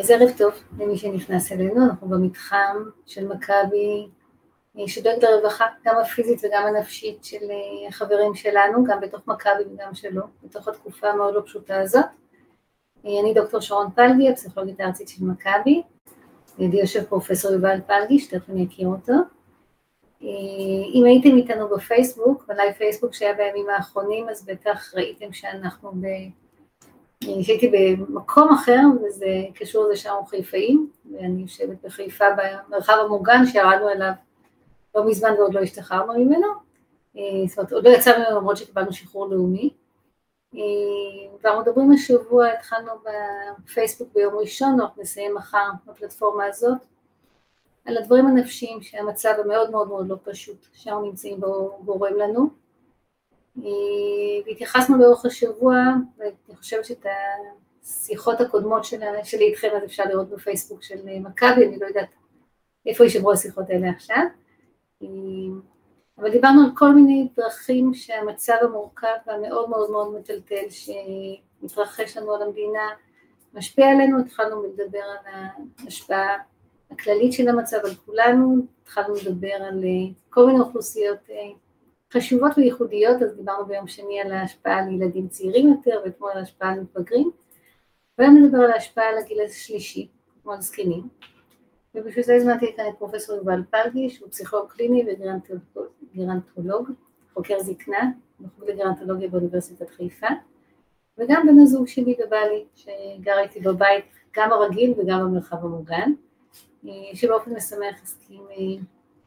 אז ערב טוב למי שנכנס אלינו, אנחנו במתחם של מכבי שדואג לרווחה, גם הפיזית וגם הנפשית של החברים שלנו, גם בתוך מכבי וגם שלו, בתוך התקופה המאוד לא פשוטה הזאת. אני דוקטור שרון פלגי, הפסיכולוגית הארצית של מכבי, לידי יושב פרופסור יובל פלגי, שתכף אני אכיר אותו. אם הייתם איתנו בפייסבוק, בלייב פייסבוק שהיה בימים האחרונים, אז בטח ראיתם שאנחנו ב... שהייתי במקום אחר, וזה קשור לזה שאנחנו חיפאים, ואני יושבת בחיפה במרחב המוגן שירדנו אליו לא מזמן ועוד לא השתחררנו ממנו, זאת אומרת עוד לא יצא ממנו למרות שקיבלנו שחרור לאומי, כבר מדברים השבוע, התחלנו בפייסבוק ביום ראשון, אנחנו נסיים מחר בפלטפורמה הזאת, על הדברים הנפשיים שהמצב המאוד מאוד מאוד לא פשוט שאנחנו נמצאים בו גורם לנו, והתייחסנו לאורך השבוע, ואני חושבת שאת השיחות הקודמות שלי איתכם אז אפשר לראות בפייסבוק של מכבי, אני לא יודעת איפה יישמרו השיחות האלה עכשיו, אבל דיברנו על כל מיני דרכים שהמצב המורכב והמאוד מאוד מאוד מטלטל שמתרחש לנו על המדינה משפיע עלינו, התחלנו לדבר על ההשפעה הכללית של המצב על כולנו, התחלנו לדבר על כל מיני אוכלוסיות חשובות וייחודיות, אז דיברנו ביום שני על ההשפעה על ילדים צעירים יותר ואתמול על ההשפעה על מתבגרים, והיום נדבר על ההשפעה על הגיל השלישי, כמו על זקנים, ובשביל זה הזמנתי כאן את פרופסור יובל פלגי, שהוא פסיכולוג קליני וגרנטולוג, חוקר זקנה, בחוג לגרנטולוגיה באוניברסיטת חיפה, וגם בן הזוג שלי ובעלי, שגר איתי בבית, גם הרגיל וגם במרחב המוגן, שבאופן משמח הסכים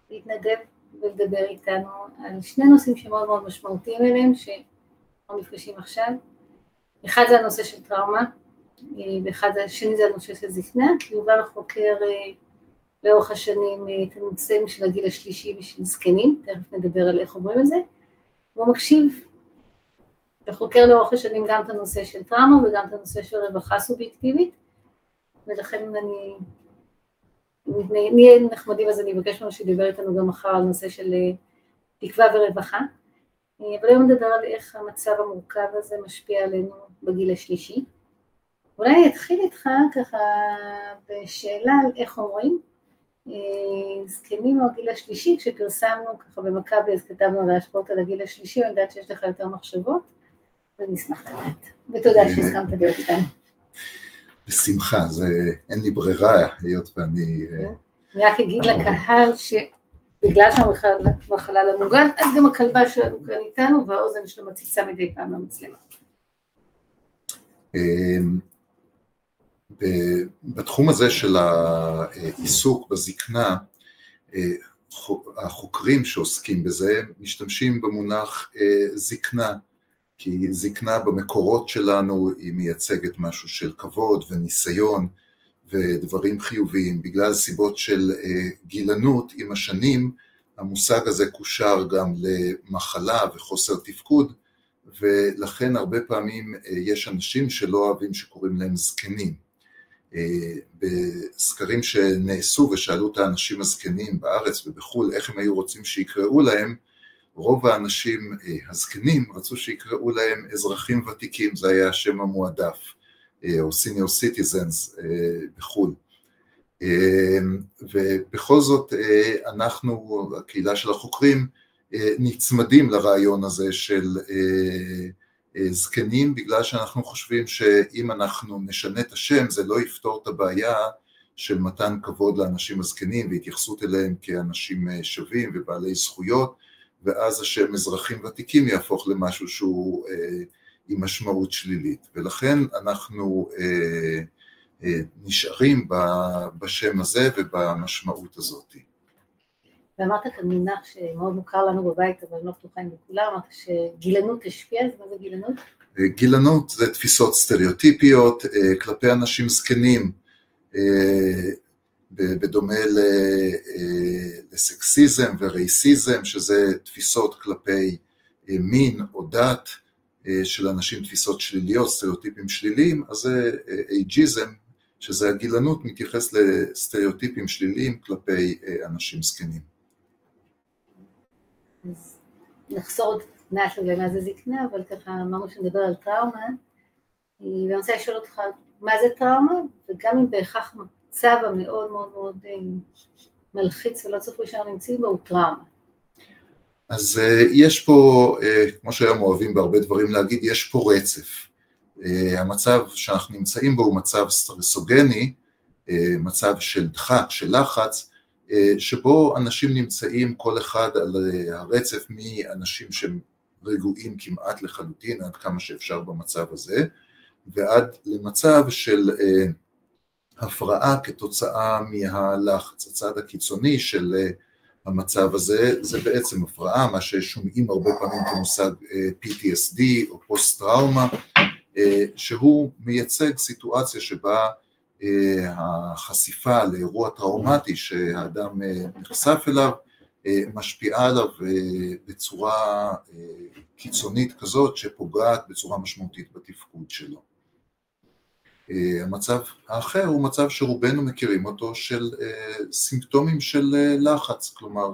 להתנדב ולדבר איתנו על שני נושאים שמאוד מאוד משמעותיים אליהם, שאנחנו נפגשים עכשיו. אחד זה הנושא של טראומה, ואחד השני זה הנושא של זקנה, יובל חוקר לאורך השנים את הנושאים של הגיל השלישי ושל זקנים, תכף נדבר על איך אומרים את זה, והוא מקשיב וחוקר לאורך השנים גם את הנושא של טראומה וגם את הנושא של רווחה סובייקטיבית, ולכן אני נהיה נחמדים אז אני אבקש ממנו שידבר איתנו גם מחר על נושא של תקווה ורווחה, אבל היום נדבר על איך המצב המורכב הזה משפיע עלינו בגיל השלישי. אולי אני אתחיל איתך ככה בשאלה על איך אומרים, זקנים או הגיל השלישי, כשפרסמנו ככה במכבי אז כתבנו על ההשפעות על הגיל השלישי, אני יודעת שיש לך יותר מחשבות, ואני אשמח לדעת, ותודה שהסכמת להיות איתנו. בשמחה, זה אין לי ברירה, היות ואני... אני רק אגיד לקהל שבגלל שאנחנו בחלל המוגן, אז גם הכלבה שלנו כאן איתנו, והאוזן שלו מציצה מדי פעם למצלמה. בתחום הזה של העיסוק בזקנה, החוקרים שעוסקים בזה משתמשים במונח זקנה, כי זקנה במקורות שלנו היא מייצגת משהו של כבוד וניסיון ודברים חיוביים, בגלל סיבות של גילנות עם השנים המושג הזה קושר גם למחלה וחוסר תפקוד ולכן הרבה פעמים יש אנשים שלא אוהבים שקוראים להם זקנים. בסקרים שנעשו ושאלו את האנשים הזקנים בארץ ובחו"ל איך הם היו רוצים שיקראו להם, רוב האנשים הזקנים רצו שיקראו להם אזרחים ותיקים, זה היה השם המועדף, או senior citizens בחו"ל. ובכל זאת אנחנו, הקהילה של החוקרים, נצמדים לרעיון הזה של זקנים בגלל שאנחנו חושבים שאם אנחנו נשנה את השם זה לא יפתור את הבעיה של מתן כבוד לאנשים הזקנים והתייחסות אליהם כאנשים שווים ובעלי זכויות ואז השם אזרחים ותיקים יהפוך למשהו שהוא אה, עם משמעות שלילית ולכן אנחנו אה, אה, נשארים בשם הזה ובמשמעות הזאת. ואמרת כאן מונח שמאוד מוכר לנו בבית, אבל לא בטוחה אם לכולם, אמרת שגילנות השפיעה, אז מה זה גילנות? גילנות זה תפיסות סטריאוטיפיות כלפי אנשים זקנים, בדומה לסקסיזם ורייסיזם, שזה תפיסות כלפי מין או דת של אנשים, תפיסות שליליות, סטריאוטיפים שליליים, אז זה אייג'יזם, שזה הגילנות מתייחס לסטריאוטיפים שליליים כלפי אנשים זקנים. אז נחסור עוד מעט למה זה זקנה, אבל ככה אמרנו שנדבר על טראומה, ואני רוצה לשאול אותך מה זה טראומה, וגם אם בהכרח המצב המאוד מאוד מאוד אה, מלחיץ ולא צפוי שאנחנו נמצאים בו הוא טראומה. אז uh, יש פה, uh, כמו שהיום אוהבים בהרבה דברים להגיד, יש פה רצף. Uh, המצב שאנחנו נמצאים בו הוא מצב סטרסוגני, uh, מצב של דחק, של לחץ, uh, שבו אנשים נמצאים כל אחד על uh, הרצף מאנשים שהם רגועים כמעט לחלוטין, עד כמה שאפשר במצב הזה, ועד למצב של uh, הפרעה כתוצאה מהלחץ. הצד הקיצוני של uh, המצב הזה, זה בעצם הפרעה, מה ששומעים הרבה פעמים כמושג אה, PTSD או פוסט טראומה, אה, שהוא מייצג סיטואציה שבה אה, החשיפה לאירוע טראומטי שהאדם נחשף אליו, משפיעה עליו בצורה קיצונית כזאת שפוגעת בצורה משמעותית בתפקוד שלו. אה, המצב האחר הוא מצב שרובנו מכירים אותו של אה, סימפטומים של אה, לחץ, כלומר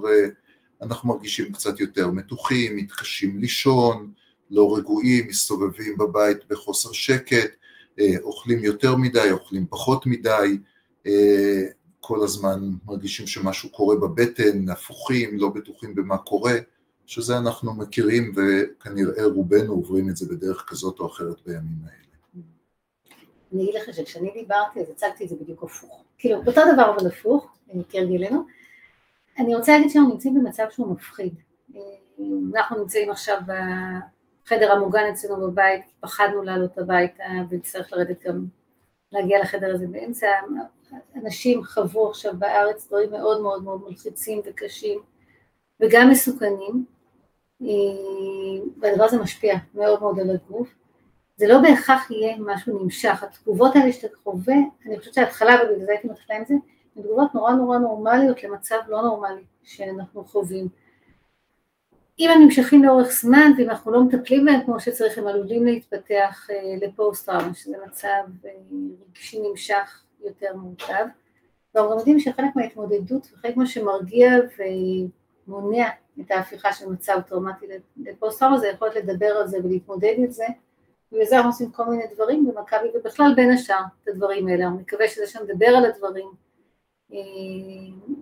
אנחנו מרגישים קצת יותר מתוחים, מתקשים לישון, לא רגועים, מסתובבים בבית בחוסר שקט, אוכלים יותר מדי, אוכלים פחות מדי, כל הזמן מרגישים שמשהו קורה בבטן, הפוכים, לא בטוחים במה קורה, שזה אנחנו מכירים וכנראה רובנו עוברים את זה בדרך כזאת או אחרת בימים האלה. אני אגיד לך שכשאני דיברתי אז הצגתי את זה בדיוק הפוך. כאילו, אותו דבר אבל הפוך, כהרגלנו. אני רוצה להגיד שאנחנו נמצאים במצב שהוא מפחיד. אנחנו נמצאים עכשיו בחדר המוגן אצלנו בבית, פחדנו לעלות הביתה ונצטרך לרדת גם, להגיע לחדר הזה באמצע. אנשים חוו עכשיו בארץ דברים מאוד מאוד מאוד מלחיצים וקשים וגם מסוכנים, והדבר הזה משפיע מאוד מאוד על הגוף. זה לא בהכרח יהיה משהו נמשך, התגובות האלה שאתה חווה, אני חושבת שההתחלה, ובגלל זה הייתי מתחילה עם זה, הן תגובות נורא נורא נורמליות למצב לא נורמלי שאנחנו חווים. אם הם נמשכים לאורך זמן ואם אנחנו לא מטפלים בהם כמו שצריך, הם עלולים להתפתח אה, לפוסט טראומה, שזה מצב אה, רגשי נמשך יותר מורכב. ואנחנו גם יודעים שחלק מההתמודדות וחלק מה שמרגיע ומונע את ההפיכה של מצב טראומטי לפוסט טראומה זה יכול להיות לדבר על זה ולהתמודד עם זה ובגלל אנחנו עושים כל מיני דברים במכבי, ובכלל בין השאר את הדברים האלה, אני מקווה שזה שנדבר על הדברים אה,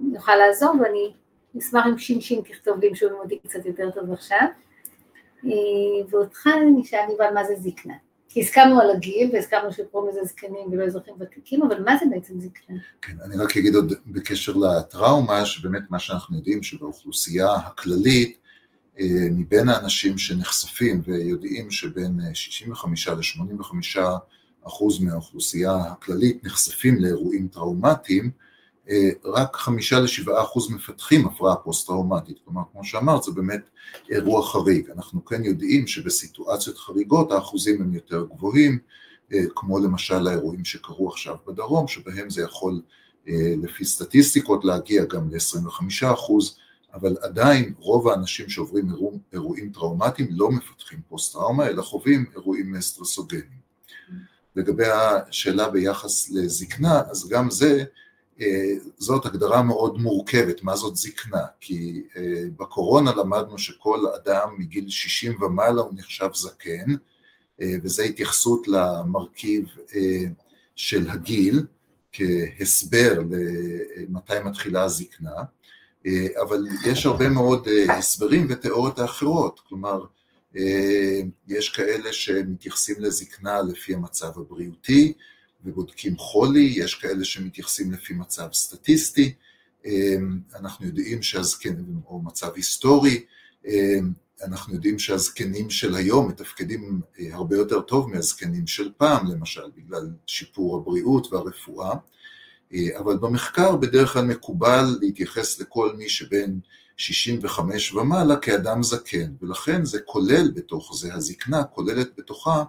נוכל לעזור, ואני אשמח אם שין שין תכתוב לי אם אותי קצת יותר טוב עכשיו. אה, ואותך נשאל לי מה זה זקנה. כי הסכמנו על הגיל, והסכמנו שקוראים לזה זקנים ולא אזרחים ותיקים, אבל מה זה בעצם זקנה? כן, אני רק אגיד עוד בקשר לטראומה, שבאמת מה שאנחנו יודעים שבאוכלוסייה הכללית, מבין האנשים שנחשפים ויודעים שבין 65 אה, ל-85 אחוז מהאוכלוסייה הכללית נחשפים לאירועים טראומטיים, אה, רק חמישה לשבעה אחוז מפתחים הפרעה פוסט-טראומטית, כלומר כמו שאמרת זה באמת אירוע חריג, אנחנו כן יודעים שבסיטואציות חריגות האחוזים הם יותר גבוהים, כמו למשל האירועים שקרו עכשיו בדרום, שבהם זה יכול לפי סטטיסטיקות להגיע גם ל-25 אחוז, אבל עדיין רוב האנשים שעוברים אירוע, אירועים טראומטיים לא מפתחים פוסט-טראומה, אלא חווים אירועים סטרסוגניים. לגבי השאלה ביחס לזקנה, אז גם זה, אה, זאת הגדרה מאוד מורכבת, מה זאת זקנה, כי אה, בקורונה למדנו שכל אדם מגיל 60 ומעלה הוא נחשב זקן, אה, וזו התייחסות למרכיב של הגיל כהסבר למתי מתחילה הזקנה. אה, אבל יש הרבה מאוד אה, הסברים ותיאוריות האחרות, כלומר אה, יש כאלה שמתייחסים לזקנה לפי המצב הבריאותי ובודקים חולי, יש כאלה שמתייחסים לפי מצב סטטיסטי, אנחנו יודעים שהזקנים, או מצב היסטורי, אנחנו יודעים שהזקנים של היום מתפקדים הרבה יותר טוב מהזקנים של פעם, למשל, בגלל שיפור הבריאות והרפואה. אה, אבל במחקר בדרך כלל מקובל להתייחס לכל מי שבין 65 ומעלה כאדם זקן, ולכן זה כולל בתוך זה, הזקנה כוללת בתוכה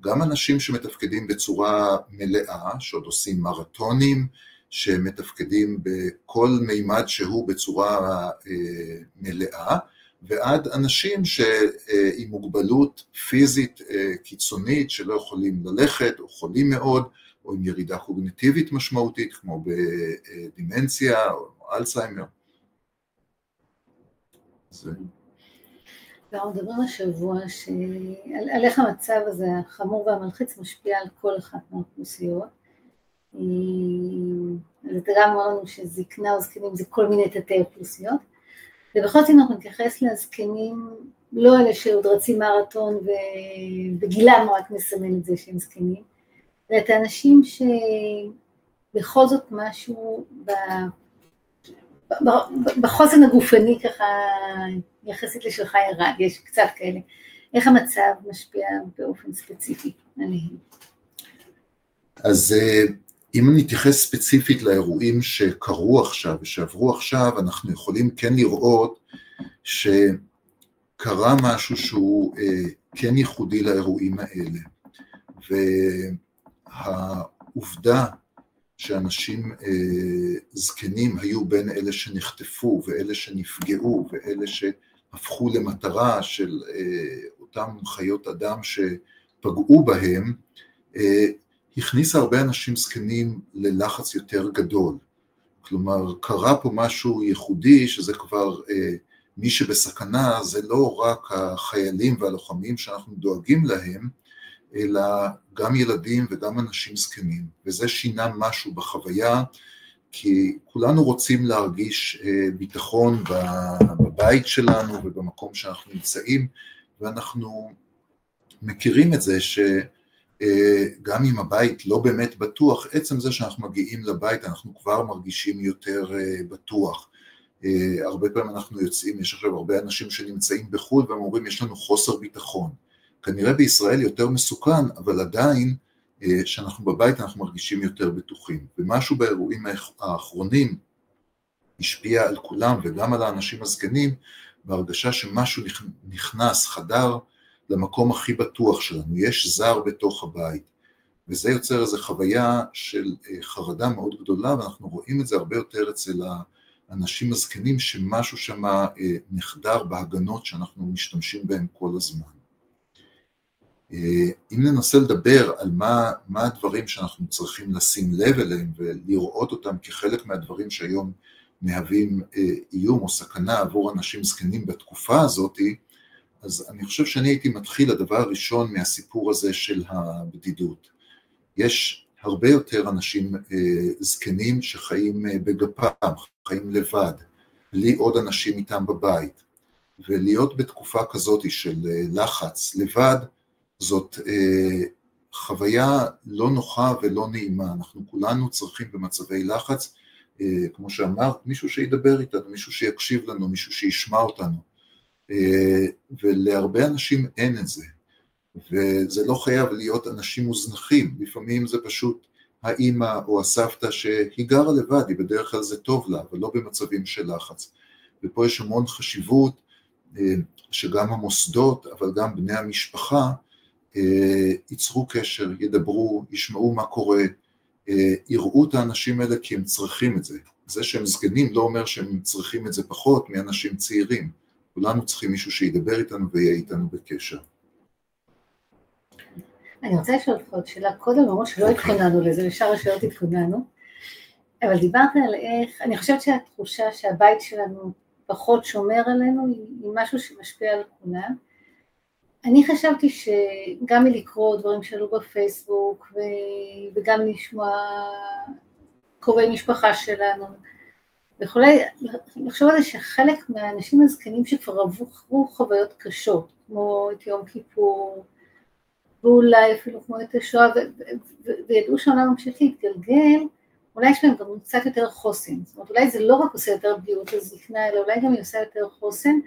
גם אנשים שמתפקדים בצורה מלאה, שעוד עושים מרתונים, שמתפקדים בכל מימד שהוא בצורה אה, מלאה, ועד אנשים שעם מוגבלות פיזית אה, קיצונית, שלא יכולים ללכת או חולים מאוד, או עם ירידה קוגניטיבית משמעותית, כמו בדימנציה או אלצהיימר. זה... אנחנו מדברים השבוע ש... על, על איך המצב הזה החמור והמלחיץ משפיע על כל אחת מהאוכלוסיות. אז אתה גם אמר לנו שזקנה או זקנים זה כל מיני תתי אוכלוסיות. ובכל זאת אם אנחנו נתייחס לזקנים, לא אלה שעוד רצים מרתון ובגילם רק מסמן את זה שהם זקנים, אלא את האנשים שבכל זאת משהו ב... בחוסן הגופני ככה יחסית לשלך ירד, יש קצת כאלה. איך המצב משפיע באופן ספציפי עליהם? אז אה, אם אני אתייחס ספציפית לאירועים שקרו עכשיו ושעברו עכשיו, אנחנו יכולים כן לראות שקרה משהו שהוא אה, כן ייחודי לאירועים האלה. והעובדה שאנשים אה, זקנים היו בין אלה שנחטפו ואלה שנפגעו ואלה שהפכו למטרה של אה, אותם חיות אדם שפגעו בהם, אה, הכניסה הרבה אנשים זקנים ללחץ יותר גדול. כלומר, קרה פה משהו ייחודי, שזה כבר אה, מי שבסכנה, זה לא רק החיילים והלוחמים שאנחנו דואגים להם, אלא גם ילדים וגם אנשים זקנים, וזה שינה משהו בחוויה, כי כולנו רוצים להרגיש אה, ביטחון בבית שלנו ובמקום שאנחנו נמצאים, ואנחנו מכירים את זה שגם אם הבית לא באמת בטוח, עצם זה שאנחנו מגיעים לבית אנחנו כבר מרגישים יותר אה, בטוח. אה, הרבה פעמים אנחנו יוצאים, יש עכשיו הרבה אנשים שנמצאים בחו"ל והם אומרים יש לנו חוסר ביטחון. כנראה בישראל יותר מסוכן, אבל עדיין כשאנחנו אה, בבית אנחנו מרגישים יותר בטוחים. ומשהו באירועים האחרונים השפיע על כולם וגם על האנשים הזקנים, בהרגשה שמשהו נכנס, חדר למקום הכי בטוח שלנו, יש זר בתוך הבית. וזה יוצר איזו חוויה של אה, חרדה מאוד גדולה, ואנחנו רואים את זה הרבה יותר אצל האנשים הזקנים, שמשהו שם אה, נחדר בהגנות שאנחנו משתמשים בהן כל הזמן. אה, אם ננסה לדבר על מה, מה הדברים שאנחנו צריכים לשים לב אליהם ולראות אותם כחלק מהדברים שהיום מהווים אה, איום או סכנה עבור אנשים זקנים בתקופה הזאת, אז אני חושב שאני הייתי מתחיל, הדבר הראשון מהסיפור הזה של הבדידות. יש הרבה יותר אנשים אה, זקנים שחיים בגפם, חיים לבד, בלי עוד אנשים איתם בבית, ולהיות בתקופה כזאת של לחץ לבד, זאת אה, חוויה לא נוחה ולא נעימה, אנחנו כולנו צריכים במצבי לחץ, אה, כמו שאמרת, מישהו שידבר איתנו, מישהו שיקשיב לנו, מישהו שישמע אותנו, אה, ולהרבה אנשים אין את זה, וזה לא חייב להיות אנשים מוזנחים, לפעמים זה פשוט האימא או הסבתא שהיא גרה לבד, היא בדרך כלל זה טוב לה, אבל לא במצבים של לחץ, ופה יש המון חשיבות שגם המוסדות, אבל גם בני המשפחה, אה, ייצרו קשר, ידברו, ישמעו מה קורה, אה, יראו את האנשים האלה כי הם צריכים את זה. זה שהם זקנים לא אומר שהם צריכים את זה פחות מאנשים צעירים. כולנו צריכים מישהו שידבר איתנו ויהיה איתנו בקשר. אני רוצה לשאול אותך עוד שאלה, קודם אמרו שלא. התכוננו לזה, ושאר השאלות התכוננו, אבל דיברת על איך, אני חושבת שהתחושה שהבית שלנו פחות שומר עלינו היא משהו שמשפיע על כולם, אני חשבתי שגם מלקרוא דברים שעלו בפייסבוק וגם לשמוע קרובי משפחה שלנו וכולי, לחשוב על זה שחלק מהאנשים הזקנים שכבר עברו חוויות קשות, כמו את יום כיפור, ואולי אפילו כמו את השואה, וידעו שהעולם ממשיך להתגלגל, אולי יש להם גם קצת יותר חוסן, זאת אומרת אולי זה לא רק עושה יותר בדיוק לזקנה, אלא אולי גם היא עושה יותר חוסן.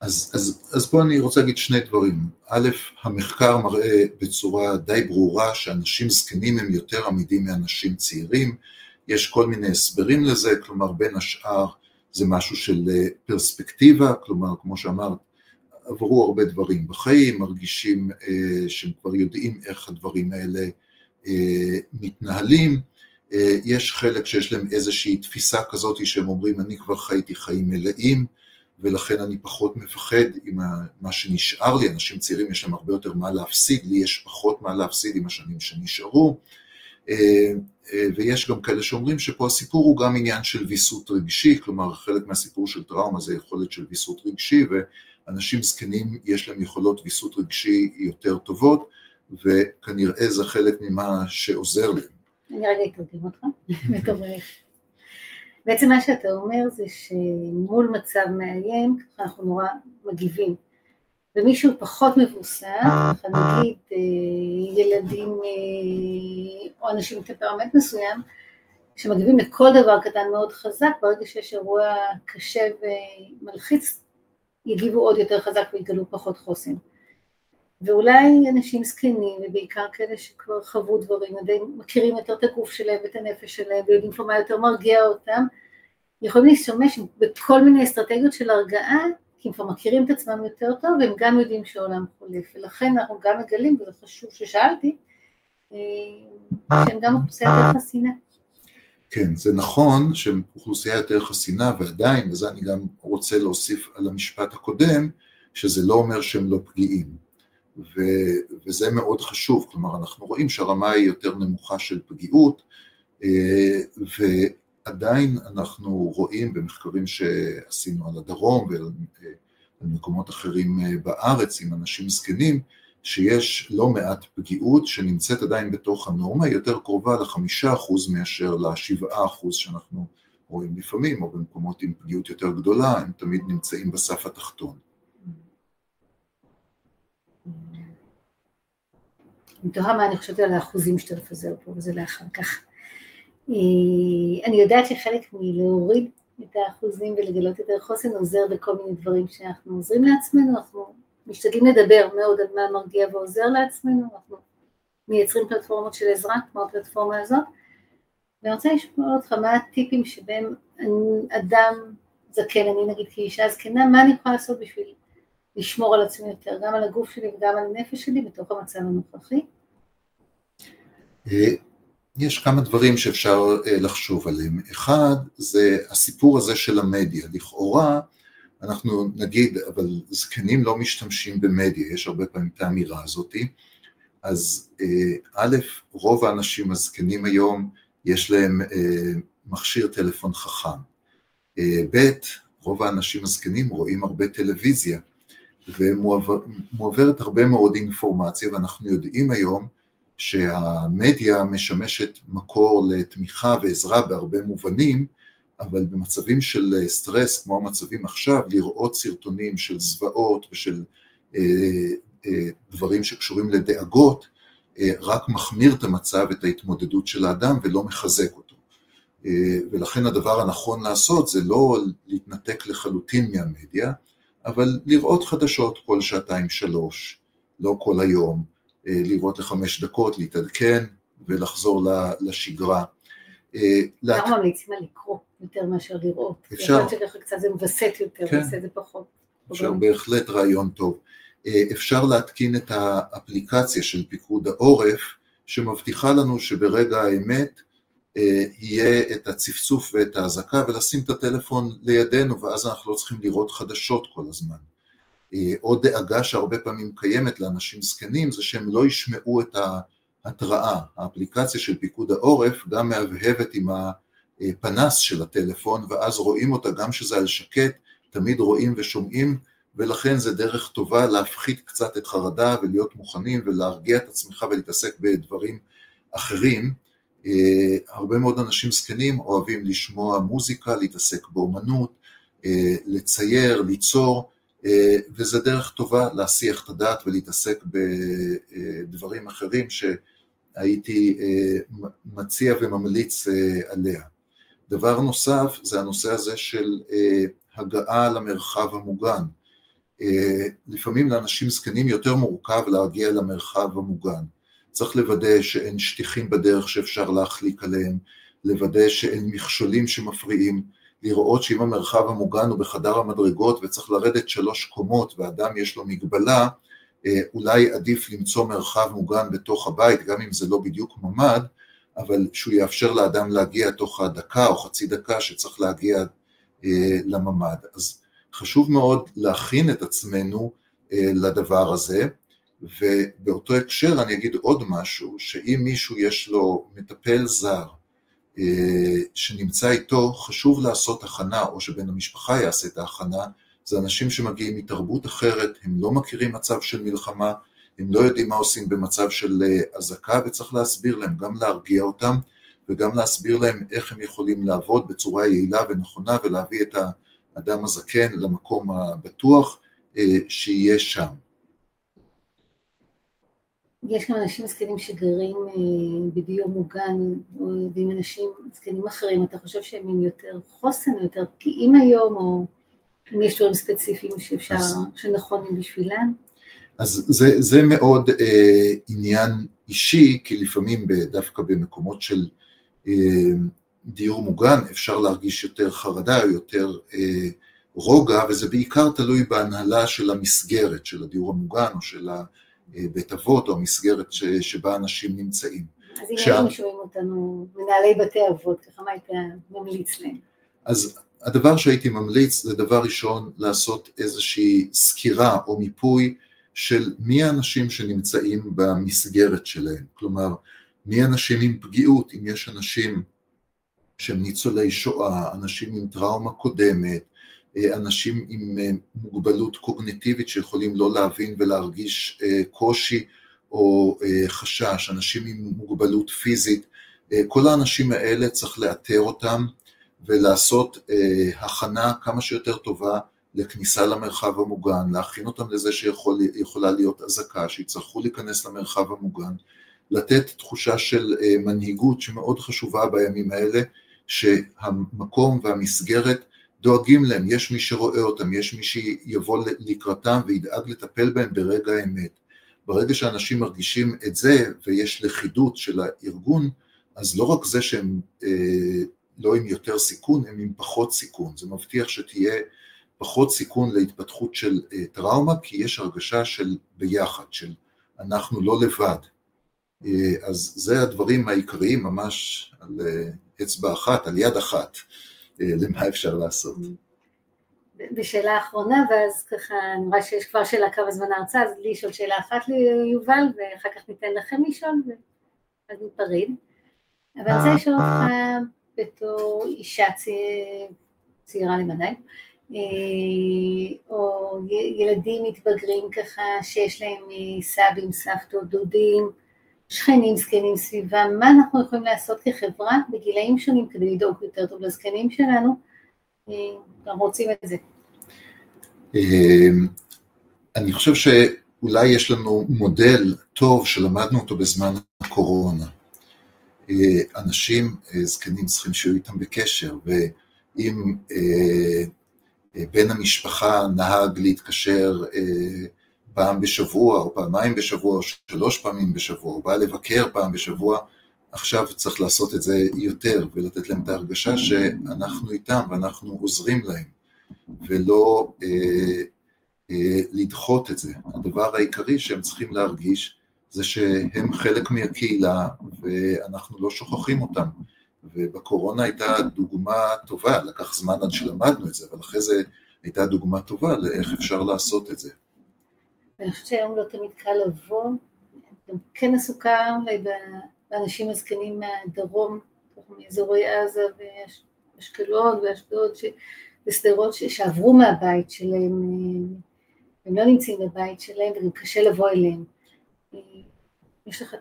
אז, אז, אז פה אני רוצה להגיד שני דברים. א', המחקר מראה בצורה די ברורה שאנשים זקנים הם יותר עמידים מאנשים צעירים, יש כל מיני הסברים לזה, כלומר בין השאר זה משהו של אה, פרספקטיבה, כלומר כמו שאמרת, עברו הרבה דברים בחיים, מרגישים אה, שהם כבר יודעים איך הדברים האלה אה, מתנהלים, אה, יש חלק שיש להם איזושהי תפיסה כזאת שהם אומרים אני כבר חייתי חיים מלאים, ולכן אני פחות מפחד עם מה שנשאר לי, אנשים צעירים יש להם הרבה יותר מה להפסיד, לי יש פחות מה להפסיד עם השנים שנשארו. אה, ויש גם כאלה שאומרים שפה הסיפור הוא גם עניין של ויסות רגשי, כלומר חלק מהסיפור של טראומה זה יכולת של ויסות רגשי, ואנשים זקנים יש להם יכולות ויסות רגשי יותר טובות, וכנראה זה חלק ממה שעוזר להם. אני רגע אתרגם אותך, מתורך. בעצם מה שאתה אומר זה שמול מצב מאיים, אנחנו נורא מגיבים. ומישהו פחות מבוסס, נגיד אה, ילדים אה, או אנשים עם טמפרמנט מסוים, שמגיבים לכל דבר קטן מאוד חזק, ברגע שיש אירוע קשה ומלחיץ, יגיבו עוד יותר חזק ויגלו פחות חוסן. ואולי אנשים זקנים, ובעיקר כאלה שכבר חוו דברים, מכירים יותר את הגוף שלהם ואת הנפש שלהם, ויודעים כבר מה יותר מרגיע אותם, יכולים להשתמש בכל מיני אסטרטגיות של הרגעה, כי הם כבר מכירים את עצמם יותר טוב, והם גם יודעים שהעולם חולף, ולכן אנחנו גם מגלים, וזה חשוב ששאלתי, אה, שהם גם אוכלוסייה יותר חסינה. כן, זה נכון שהם אוכלוסייה יותר חסינה, ועדיין, וזה אני גם רוצה להוסיף על המשפט הקודם, שזה לא אומר שהם לא פגיעים. ו, וזה מאוד חשוב, כלומר אנחנו רואים שהרמה היא יותר נמוכה של פגיעות, אה, ועדיין אנחנו רואים במחקרים שעשינו על הדרום ועל מקומות אחרים אה, בארץ עם אנשים זקנים, שיש לא מעט פגיעות שנמצאת עדיין בתוך הנורמה, היא יותר קרובה לחמישה אחוז מאשר לשבעה אחוז שאנחנו רואים לפעמים, או במקומות עם פגיעות יותר גדולה, הם תמיד נמצאים בסף התחתון. אני תוהה מה אני חושבת על האחוזים שאתה מפזר פה, וזה לאחר כך. אה, אני יודעת שחלק מלהוריד את האחוזים ולגלות יותר חוסן עוזר בכל מיני דברים שאנחנו עוזרים לעצמנו, אנחנו משתדלים לדבר מאוד על מה מרגיע ועוזר לעצמנו, אנחנו מייצרים פלטפורמות של עזרה, כמו הפלטפורמה הזאת, ואני רוצה לשמוע אותך מה הטיפים שבהם אדם זקן, אני נגיד כאישה זקנה, מה אני יכולה לעשות בשביל לשמור על עצמי יותר, גם על הגוף שלי וגם על הנפש שלי בתוך המצב הנוכחי? אה, יש כמה דברים שאפשר אה, לחשוב עליהם. אחד, זה הסיפור הזה של המדיה. לכאורה, אנחנו נגיד, אבל זקנים לא משתמשים במדיה, יש הרבה פעמים את האמירה הזאתי. אז אה, א', רוב האנשים הזקנים היום, יש להם מכשיר טלפון חכם. ב', רוב האנשים הזקנים רואים הרבה טלוויזיה. ומועברת הרבה מאוד אינפורמציה, ואנחנו יודעים היום שהמדיה משמשת מקור לתמיכה ועזרה בהרבה מובנים, אבל במצבים של סטרס, כמו המצבים עכשיו, לראות סרטונים של זוועות ושל אה, אה, דברים שקשורים לדאגות, אה, רק מחמיר את המצב, את ההתמודדות של האדם ולא מחזק אותו. אה, ולכן הדבר הנכון לעשות זה לא להתנתק לחלוטין מהמדיה, אבל לראות חדשות כל שעתיים שלוש, לא כל היום, אה, לראות לחמש דקות, להתעדכן ולחזור לשגרה. אה, אנחנו ממליצים על לקרוא יותר מאשר לראות. אפשר. יכול להיות שככה קצת זה מווסת יותר, כן. עושה את זה פחות. אפשר בהחלט רעיון טוב. אה, אפשר להתקין את האפליקציה של פיקוד העורף, שמבטיחה לנו שברגע האמת אה, יהיה את הצפצוף ואת האזעקה ולשים את הטלפון לידינו ואז אנחנו לא צריכים לראות חדשות כל הזמן. אה, עוד דאגה שהרבה פעמים קיימת לאנשים זקנים זה שהם לא ישמעו את ההתראה. האפליקציה של פיקוד העורף גם מהבהבת עם הפנס של הטלפון ואז רואים אותה גם שזה על שקט, תמיד רואים ושומעים ולכן זה דרך טובה להפחית קצת את חרדה ולהיות מוכנים ולהרגיע את עצמך ולהתעסק בדברים אחרים. אה, הרבה מאוד אנשים זקנים אוהבים לשמוע מוזיקה, להתעסק באומנות, אה, לצייר, ליצור, וזה דרך טובה להסיח את הדעת ולהתעסק בדברים אחרים שהייתי מציע וממליץ עליה. דבר נוסף זה הנושא הזה של הגעה למרחב המוגן. לפעמים לאנשים זקנים יותר מורכב להגיע למרחב המוגן. צריך לוודא שאין שטיחים בדרך שאפשר להחליק עליהם, לוודא שאין מכשולים שמפריעים, לראות שאם המרחב המוגן הוא בחדר המדרגות וצריך לרדת שלוש קומות ואדם יש לו מגבלה, אה, אולי עדיף למצוא מרחב מוגן בתוך הבית, גם אם זה לא בדיוק ממ"ד, אבל שהוא יאפשר לאדם להגיע תוך הדקה או חצי דקה שצריך להגיע אה, לממ"ד. אז חשוב מאוד להכין את עצמנו אה, לדבר הזה. ובאותו הקשר אני אגיד עוד משהו, שאם מישהו יש לו מטפל זר שנמצא איתו, חשוב לעשות הכנה, או שבן המשפחה יעשה את ההכנה, זה אנשים שמגיעים מתרבות אחרת, הם לא מכירים מצב של מלחמה, הם לא יודעים מה עושים במצב של אזעקה, וצריך להסביר להם, גם להרגיע אותם, וגם להסביר להם איך הם יכולים לעבוד בצורה יעילה ונכונה, ולהביא את האדם הזקן למקום הבטוח שיהיה שם. יש גם אנשים זקנים שגרים בדיור מוגן, ועם אנשים זקנים אחרים, אתה חושב שהם עם יותר חוסן, יותר פגיעים היום, או אם יש דברים ספציפיים שאפשר, אז, שנכונים בשבילם? אז זה, זה מאוד אה, עניין אישי, כי לפעמים דווקא במקומות של אה, דיור מוגן אפשר להרגיש יותר חרדה, יותר אה, רוגע, וזה בעיקר תלוי בהנהלה של המסגרת, של הדיור המוגן או של בית אבות או המסגרת ש, שבה אנשים נמצאים. אז אם היינו שומעים אותנו, מנהלי בתי אבות, ככה מה היית ממליץ להם? אז הדבר שהייתי ממליץ זה דבר ראשון לעשות איזושהי סקירה או מיפוי של מי האנשים שנמצאים במסגרת שלהם, כלומר מי האנשים עם פגיעות, אם יש אנשים שהם ניצולי שואה, אנשים עם טראומה קודמת, אנשים עם מוגבלות קוגניטיבית שיכולים לא להבין ולהרגיש קושי או חשש, אנשים עם מוגבלות פיזית, כל האנשים האלה צריך לאתר אותם ולעשות הכנה כמה שיותר טובה לכניסה למרחב המוגן, להכין אותם לזה שיכולה להיות אזעקה, שיצטרכו להיכנס למרחב המוגן, לתת תחושה של מנהיגות שמאוד חשובה בימים האלה, שהמקום והמסגרת דואגים להם, יש מי שרואה אותם, יש מי שיבוא לקראתם וידאג לטפל בהם ברגע האמת. ברגע שאנשים מרגישים את זה ויש לכידות של הארגון, אז לא רק זה שהם אה, לא עם יותר סיכון, הם עם פחות סיכון. זה מבטיח שתהיה פחות סיכון להתפתחות של אה, טראומה, כי יש הרגשה של ביחד, של אנחנו לא לבד. אה, אז זה הדברים העיקריים ממש על אה, אצבע אחת, על יד אחת. אה, למה אפשר לעשות. ושאלה אחרונה, ואז ככה, אני רואה שיש כבר שאלה כמה זמן ההרצאה, אז לי לשאול שאלה אחת ליובל, ואחר כך ניתן לכם לשאול, ואז ניפרד. אבל אני רוצה לשאול אותך בתור אישה צעירה למדי, אה, או ילדים מתבגרים ככה, שיש להם אה, סבים, סבתות, דודים, שכנים זקנים סביבם, מה אנחנו יכולים לעשות כחברה בגילאים שונים כדי לדאוג יותר טוב לזקנים שלנו, אה, אנחנו רוצים את זה. אמ, אני חושב שאולי יש לנו מודל טוב שלמדנו אותו בזמן הקורונה. אה, אנשים אה, זקנים צריכים שיהיו איתם בקשר, ואם בן המשפחה נהג להתקשר פעם בשבוע, או פעמיים בשבוע, או שלוש פעמים בשבוע, או בא לבקר פעם בשבוע, עכשיו צריך לעשות את זה יותר, ולתת להם את ההרגשה שאנחנו איתם ואנחנו עוזרים להם, ולא אה, אה, לדחות את זה. הדבר העיקרי שהם צריכים להרגיש זה שהם חלק מהקהילה ואנחנו לא שוכחים אותם. ובקורונה הייתה דוגמה טובה, לקח זמן עד שלמדנו את זה, אבל אחרי זה הייתה דוגמה טובה לאיך אפשר לעשות את זה. ואני חושבת שהיום לא תמיד קל לבוא, גם כן עסוקה אולי באנשים הזקנים מהדרום, מאזורי עזה ואשקלון ואשדוד ושדרות שעברו מהבית שלהם, הם לא נמצאים בבית שלהם וגם קשה לבוא אליהם. יש לך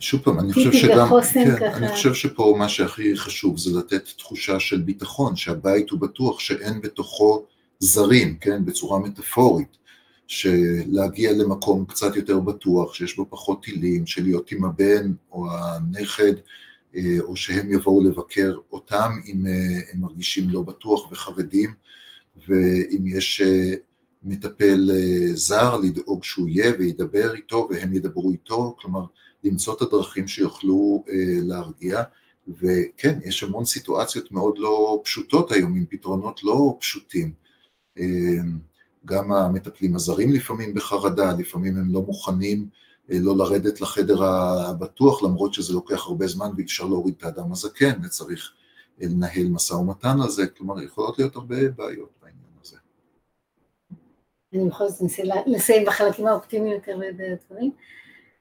שוב פעם, אני חושב שגם, כן, אני חושב שפה מה שהכי חשוב זה לתת תחושה של ביטחון, שהבית הוא בטוח שאין בתוכו זרים, כן, בצורה מטאפורית. שלהגיע למקום קצת יותר בטוח, שיש בו פחות טילים, של להיות עם הבן או הנכד, אה, או שהם יבואו לבקר אותם אם אה, הם מרגישים לא בטוח וחרדים, ואם יש אה, מטפל זר, לדאוג שהוא יהיה וידבר איתו והם ידברו איתו, כלומר למצוא את הדרכים שיוכלו להרגיע, וכן, יש המון סיטואציות מאוד לא פשוטות היום, עם פתרונות לא פשוטים. גם המטפלים הזרים לפעמים בחרדה, לפעמים הם לא מוכנים אה, לא לרדת לחדר הבטוח, למרות שזה לוקח הרבה זמן ואי אפשר להוריד את האדם הזקן, וצריך אה, לנהל משא ומתן על זה, כלומר יכולות להיות הרבה בעיות בעניין הזה. אני בכל זאת אנסה לסיים בחלקים האופטימיים יותר בדברים.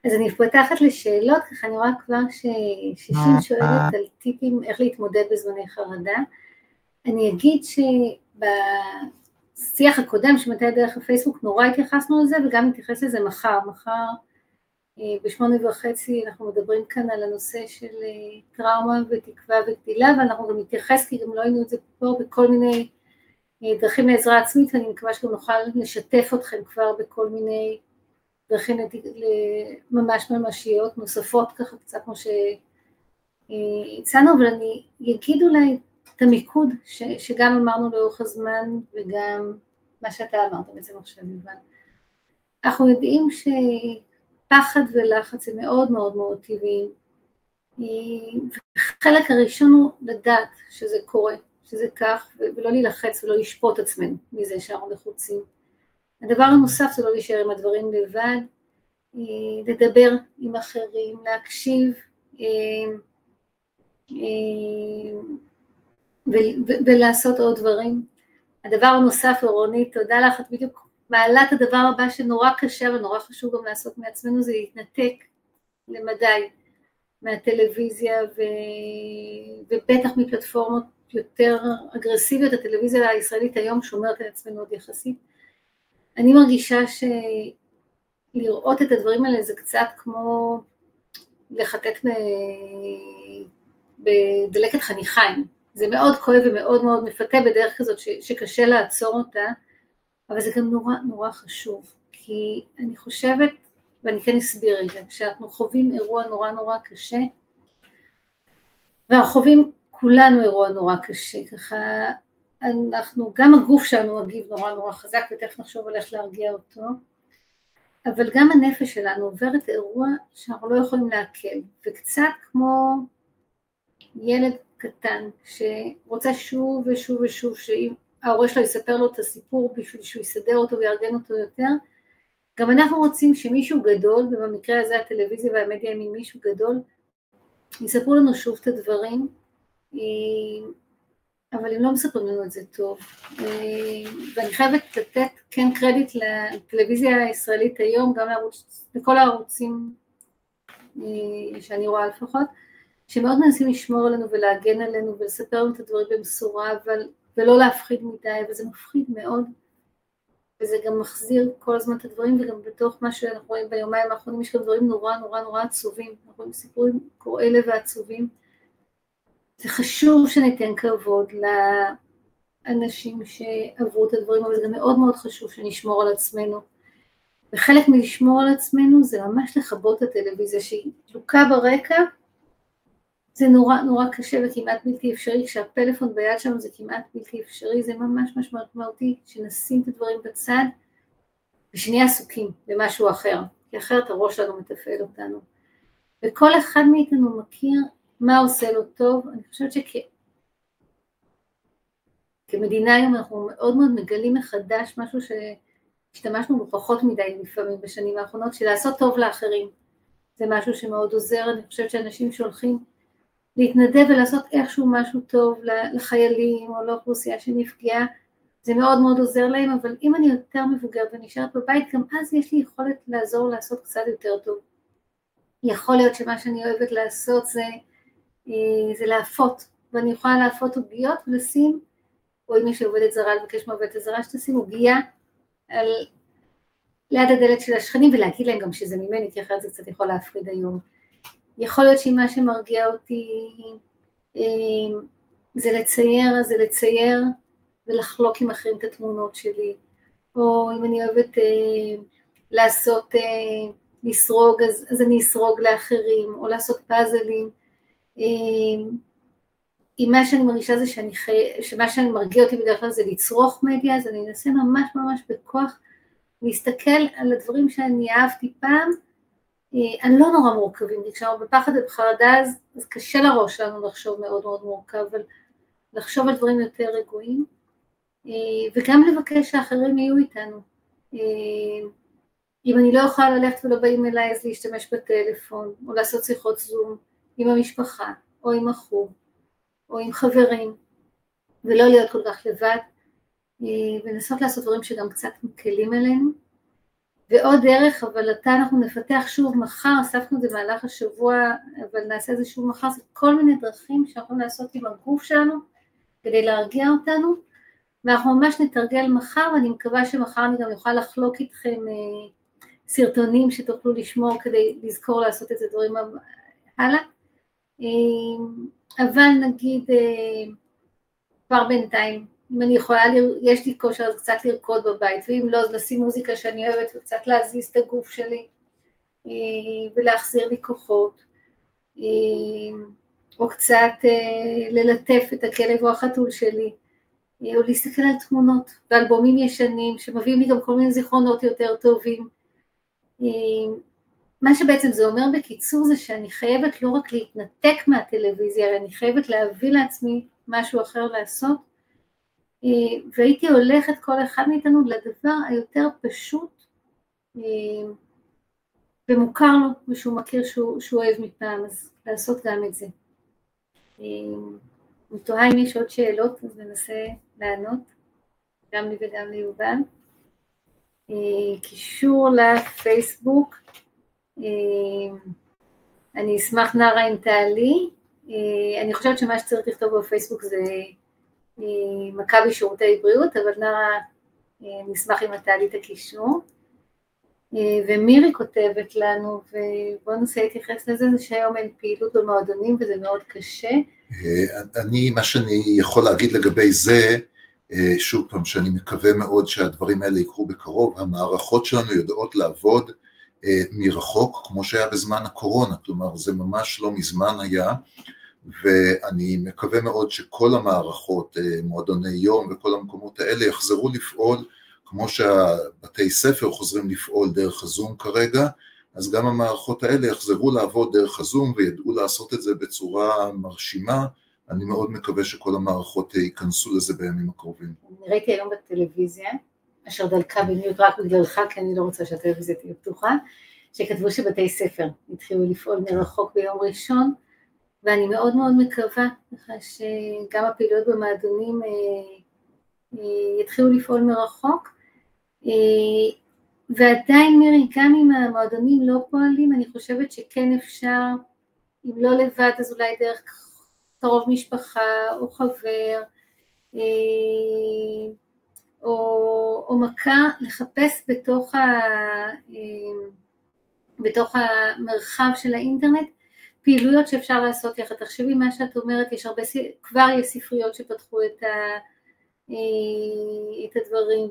אז אני פותחת לשאלות, ככה אני רואה כבר ששישים שואלת על טיפים איך להתמודד בזמני חרדה. אני אגיד שבשיח הקודם שמתי דרך הפייסבוק נורא התייחסנו לזה וגם נתייחס לזה מחר, מחר אה, בשמונה וחצי אנחנו מדברים כאן על הנושא של אה, טראומה ותקווה וגדילה ואנחנו גם נתייחס כי גם לא היינו את זה פה בכל מיני אה, דרכים לעזרה עצמית ואני מקווה שגם נוכל לשתף אתכם כבר בכל מיני דרכים ממש ממשיות נוספות ככה קצת כמו שהצענו אבל אני אגיד אולי המיקוד ש, שגם אמרנו לאורך הזמן וגם מה שאתה אמרת בעצם עכשיו יובל. אנחנו יודעים שפחד ולחץ הם מאוד מאוד מאוד טבעיים. החלק הראשון הוא לדעת שזה קורה, שזה כך, ולא להילחץ ולא לשפוט עצמנו מזה שאנחנו לחוצים. הדבר הנוסף זה לא להישאר עם הדברים לבד, לדבר עם אחרים, להקשיב ולעשות עוד דברים. הדבר הנוסף, רונית, תודה לך, את בדיוק מעלה את הדבר הבא שנורא קשה ונורא חשוב גם לעשות מעצמנו, זה להתנתק למדי מהטלוויזיה ו... ובטח מפלטפורמות יותר אגרסיביות, הטלוויזיה הישראלית היום שומרת על עצמנו עוד יחסית. אני מרגישה שלראות את הדברים האלה זה קצת כמו לחטט בדלקת חניכיים, זה מאוד כואב ומאוד מאוד מפתה בדרך כזאת ש, שקשה לעצור אותה, אבל זה גם נורא נורא חשוב, כי אני חושבת, ואני כן אסביר רגע, כשאנחנו חווים אירוע נורא נורא קשה, ואנחנו חווים כולנו אירוע נורא קשה, ככה אנחנו, גם הגוף שלנו מגיב נורא נורא חזק, ותכף נחשוב על איך להרגיע אותו, אבל גם הנפש שלנו עוברת אירוע שאנחנו לא יכולים לעכל, וקצת כמו ילד קטן שרוצה שוב ושוב ושוב שההורה שלו יספר לו את הסיפור בשביל שהוא יסדר אותו ויארגן אותו יותר, גם אנחנו רוצים שמישהו גדול, ובמקרה הזה הטלוויזיה והמדיה הם עם מישהו גדול, יספרו לנו שוב את הדברים, אבל הם לא מספרים לנו את זה טוב. ואני חייבת לתת כן קרדיט לטלוויזיה הישראלית היום, גם לערוץ, לכל הערוצים אה, שאני רואה לפחות, שמאוד מנסים לשמור עלינו ולהגן עלינו ולספר לנו את הדברים במשורה, אבל, ולא להפחיד מדי, וזה מפחיד מאוד, וזה גם מחזיר כל הזמן את הדברים, וגם בתוך מה שאנחנו רואים ביומיים האחרונים יש גם דברים נורא נורא נורא עצובים, אנחנו רואים סיפורים קורעי לב ועצובים. זה חשוב שניתן כבוד לאנשים שעברו את הדברים, אבל זה גם מאוד מאוד חשוב שנשמור על עצמנו. וחלק מלשמור על עצמנו זה ממש לכבות את הטלוויזיה שהיא דלוקה ברקע, זה נורא נורא קשה וכמעט בלתי אפשרי, כשהפלאפון ביד שלנו זה כמעט בלתי אפשרי, זה ממש ממש משמעותי שנשים את הדברים בצד ושנהיה עסוקים במשהו אחר, כי אחרת הראש שלנו מתפעל אותנו. וכל אחד מאיתנו מכיר מה עושה לו טוב, אני חושבת שכמדינה היום אנחנו מאוד מאוד מגלים מחדש משהו שהשתמשנו בו פחות מדי לפעמים בשנים האחרונות, של לעשות טוב לאחרים. זה משהו שמאוד עוזר, אני חושבת שאנשים שהולכים להתנדב ולעשות איכשהו משהו טוב לחיילים או לאוכלוסייה שנפגעה, זה מאוד מאוד עוזר להם, אבל אם אני יותר מבוגרת ונשארת בבית, גם אז יש לי יכולת לעזור לעשות קצת יותר טוב. יכול להיות שמה שאני אוהבת לעשות זה, אה, זה להפות, ואני יכולה להפות עוגיות ולשים, או אם יש לי עובדת זרה, לבקש מעובדת הזרה שתשים עוגייה על, ליד הדלת של השכנים ולהגיד להם גם שזה ממני, כי אחרת זה קצת יכול להפחיד היום. יכול להיות שמה שמרגיע אותי אה, זה לצייר, זה לצייר ולחלוק עם אחרים את התמונות שלי, או אם אני אוהבת אה, לעשות, אה, לסרוג, אז, אז אני אסרוג לאחרים, או לעשות פאזלים. אם מה שאני מרגישה זה שאני חי... שמה שאני מרגיע אותי בדרך כלל זה לצרוך מדיה, אז אני אנסה ממש ממש בכוח להסתכל על הדברים שאני אהבתי פעם, אה, לא נורא מורכבים, כי כשאנחנו בפחד ובחרדה אז, אז קשה לראש שלנו לחשוב מאוד מאוד מורכב, אבל לחשוב על דברים יותר רגועים, אה, וגם לבקש שאחרים יהיו איתנו. אה, אם אני לא יכולה ללכת ולא באים אליי אז להשתמש בטלפון, או לעשות שיחות זום עם המשפחה, או עם החוג, או עם חברים, ולא להיות כל כך לבד, ולנסות לעשות דברים שגם קצת מקלים עלינו. ועוד דרך, אבל עתה אנחנו נפתח שוב מחר, אספנו את זה במהלך השבוע, אבל נעשה את זה שוב מחר, זה כל מיני דרכים שאנחנו לעשות עם הגוף שלנו כדי להרגיע אותנו, ואנחנו ממש נתרגל מחר, ואני מקווה שמחר אני גם אוכל לחלוק איתכם אה, סרטונים שתוכלו לשמור כדי לזכור לעשות את הדברים הלאה. אה, אבל נגיד אה, כבר בינתיים, אם אני יכולה, יש לי כושר אז קצת לרקוד בבית, ואם לא אז לשים מוזיקה שאני אוהבת וקצת להזיז את הגוף שלי ולהחזיר לי כוחות, או קצת ללטף את הכלב או החתול שלי. או להסתכל על תמונות ואלבומים ישנים שמביאים לי גם כל מיני זיכרונות יותר טובים. מה שבעצם זה אומר בקיצור זה שאני חייבת לא רק להתנתק מהטלוויזיה, אלא אני חייבת להביא לעצמי משהו אחר לעשות, והייתי הולכת כל אחד מאיתנו לדבר היותר פשוט ומוכר לו ושהוא מכיר שהוא, שהוא אוהב מפעם, אז לעשות גם את זה. אני תוהה אם יש עוד שאלות, אז ננסה לענות, גם לי וגם ליובל. אה, קישור לפייסבוק, אה, אני אשמח נערה אם תעלי, אה, אני חושבת שמה שצריך לכתוב בפייסבוק זה מכבי שירותי בריאות, אבל נערה נשמח אם את תעלי את הקישור. ומירי כותבת לנו, ובואו ננסה להתייחס לזה, זה שהיום אין פעילות במועדונים וזה מאוד קשה. אני, מה שאני יכול להגיד לגבי זה, אה, שוב פעם, שאני מקווה מאוד שהדברים האלה יקרו בקרוב, המערכות שלנו יודעות לעבוד אה, מרחוק, כמו שהיה בזמן הקורונה, כלומר זה ממש לא מזמן היה, ואני מקווה מאוד שכל המערכות, אה, מועדוני יום וכל המקומות האלה יחזרו לפעול כמו שהבתי ספר חוזרים לפעול דרך הזום כרגע, אז גם המערכות האלה יחזרו לעבוד דרך הזום וידעו לעשות את זה בצורה מרשימה, אני מאוד מקווה שכל המערכות ייכנסו לזה בימים הקרובים. אני ראיתי היום בטלוויזיה, אשר דלקה במיוחד רק בגללך, כי אני לא רוצה שהטלוויזיה תהיה פתוחה, שכתבו שבתי ספר התחילו לפעול מרחוק ביום ראשון, ואני מאוד מאוד מקווה ככה שגם הפעילויות במועדונים אה, אה, יתחילו לפעול מרחוק, אה, ועדיין מירי, גם אם המועדונים לא פועלים, אני חושבת שכן אפשר, אם לא לבד אז אולי דרך קרוב משפחה או חבר, או, או מכה, לחפש בתוך, ה, בתוך המרחב של האינטרנט פעילויות שאפשר לעשות יחד. תחשבי מה שאת אומרת, יש הרבה, כבר יש ספריות שפתחו את, ה, את הדברים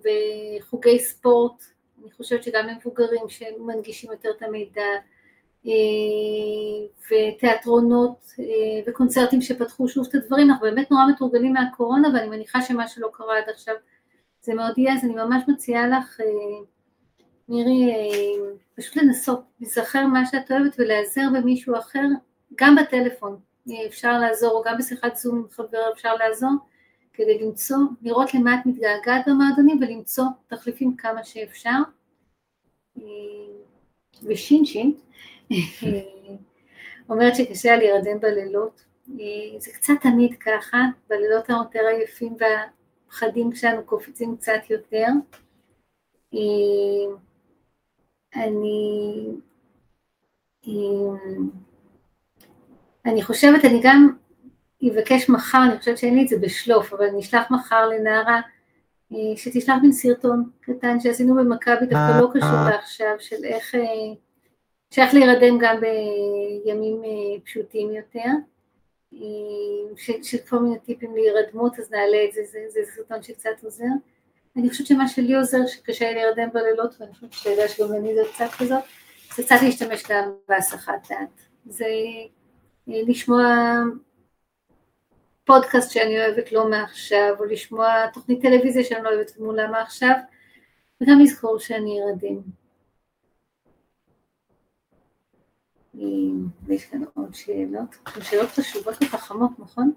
וחוגי ספורט אני חושבת שגם למבוגרים שמנגישים יותר את המידע, אה, ותיאטרונות אה, וקונצרטים שפתחו שוב את הדברים, אנחנו באמת נורא מתורגלים מהקורונה ואני מניחה שמה שלא קרה עד עכשיו זה מאוד יהיה, אז אני ממש מציעה לך, אה, מירי, פשוט לנסות, להיזכר מה שאת אוהבת ולהיעזר במישהו אחר, גם בטלפון, אפשר לעזור, או גם בשיחת זום עם חבר אפשר לעזור, כדי למצוא, לראות למה את מתגעגעת במועדונים ולמצוא תחליפים כמה שאפשר. ושינשין אומרת שקשה לה להירדם בלילות, זה קצת תמיד ככה, בלילות היותר עייפים והפחדים שלנו קופצים קצת יותר. אני, אני חושבת, אני גם אבקש מחר, אני חושבת שאין לי את זה בשלוף, אבל אני אשלח מחר לנערה אה, שתשלח מן סרטון קטן שעשינו במכבי, דווקא לא קשור אה. לעכשיו, של איך, אה, שאיך להירדם גם בימים פשוטים יותר, של כל מיני טיפים להירדמות, אז נעלה את זה, זה, זה סרטון שקצת עוזר. אני חושבת שמה שלי עוזר, שקשה לי להירדם בלילות, ואני חושבת שאתה יודע שגם אני זה קצת כזאת, זה קצת להשתמש גם בהסחת דעת. זה לשמוע פודקאסט שאני אוהבת לא מעכשיו, או לשמוע תוכנית טלוויזיה שאני לא אוהבת מולה מעכשיו, וגם לזכור שאני ארדים. ויש כאן עוד שאלות, שאלות חשובות וחכמות, נכון?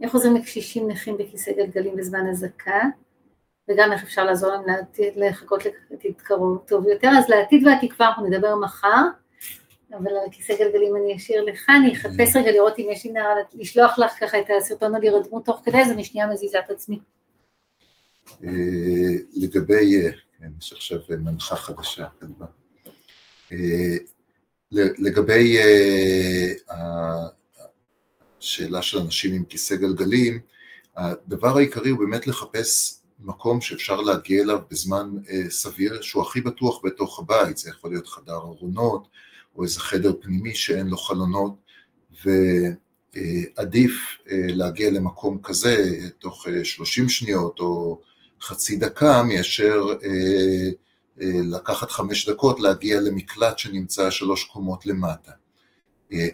איך עוזרים לקשישים נכים בכיסא גלגלים בזמן אזעקה, וגם איך אפשר לעזור להם לחכות לעתיד קרוב טוב יותר, אז לעתיד והתקווה אנחנו נדבר מחר. אבל על הכיסא גלגלים אני אשאיר לך, אני אחפש רגע לראות אם יש לי נערה לשלוח לך ככה את הסרטון על הירדמות תוך כדי, אז אני שנייה מזיזה את עצמי. לגבי, כן, יש עכשיו מנחה חדשה, לגבי השאלה של אנשים עם כיסא גלגלים, הדבר העיקרי הוא באמת לחפש מקום שאפשר להגיע אליו בזמן אה, סביר, שהוא הכי בטוח בתוך הבית, זה יכול להיות חדר ארונות, או איזה חדר פנימי שאין לו חלונות, ועדיף אה, להגיע למקום כזה תוך אה, 30 שניות או חצי דקה, מאשר אה, אה, לקחת חמש דקות להגיע למקלט שנמצא שלוש קומות למטה.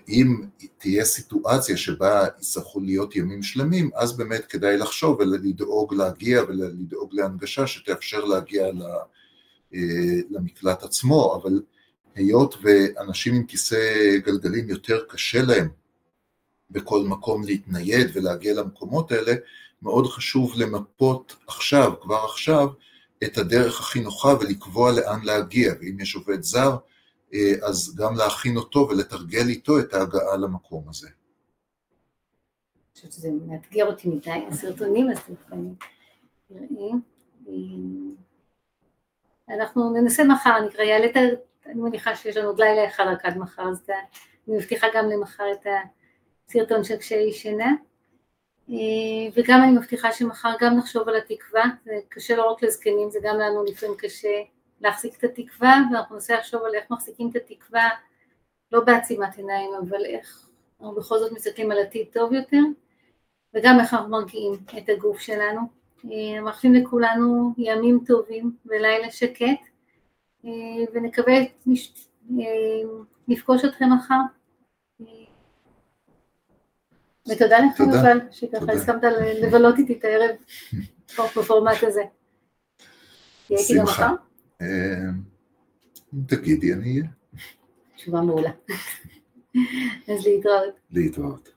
אם תהיה סיטואציה שבה יצטרכו להיות ימים שלמים, אז באמת כדאי לחשוב ולדאוג להגיע ולדאוג להנגשה שתאפשר להגיע למקלט עצמו, אבל היות ואנשים עם כיסא גלגלים יותר קשה להם בכל מקום להתנייד ולהגיע למקומות האלה, מאוד חשוב למפות עכשיו, כבר עכשיו, את הדרך הכי נוחה ולקבוע לאן להגיע, ואם יש עובד זר, אה, אז גם להכין אותו ולתרגל איתו את ההגעה למקום הזה. אני חושבת שזה מאתגר אותי מדי, הסרטונים הסרטונים. אנחנו ננסה מחר, אני כבר אעלה את ה... אני מניחה שיש לנו עוד לילה אחד רק עד מחר, אז אני מבטיחה גם למחר את הסרטון של קשיי שינה. אה, וגם אני מבטיחה שמחר גם נחשוב על התקווה, זה קשה לא רק לזקנים, זה גם לנו לפעמים קשה להחזיק את התקווה, ואנחנו ננסה לחשוב על איך מחזיקים את התקווה, לא בעצימת עיניים, אבל איך אנחנו בכל זאת מסתכלים על עתיד טוב יותר, וגם איך אנחנו מרגיעים את הגוף שלנו. אה, מאחלים לכולנו ימים טובים ולילה שקט, אה, ונקווה לפגוש אתכם מחר. ותודה לך אבל, שככה הסכמת לבלות איתי את הערב בפורמט הזה. הייתי גם מחר? de két ilyen hír. Van róla. Ez létrehalt. Létrehalt.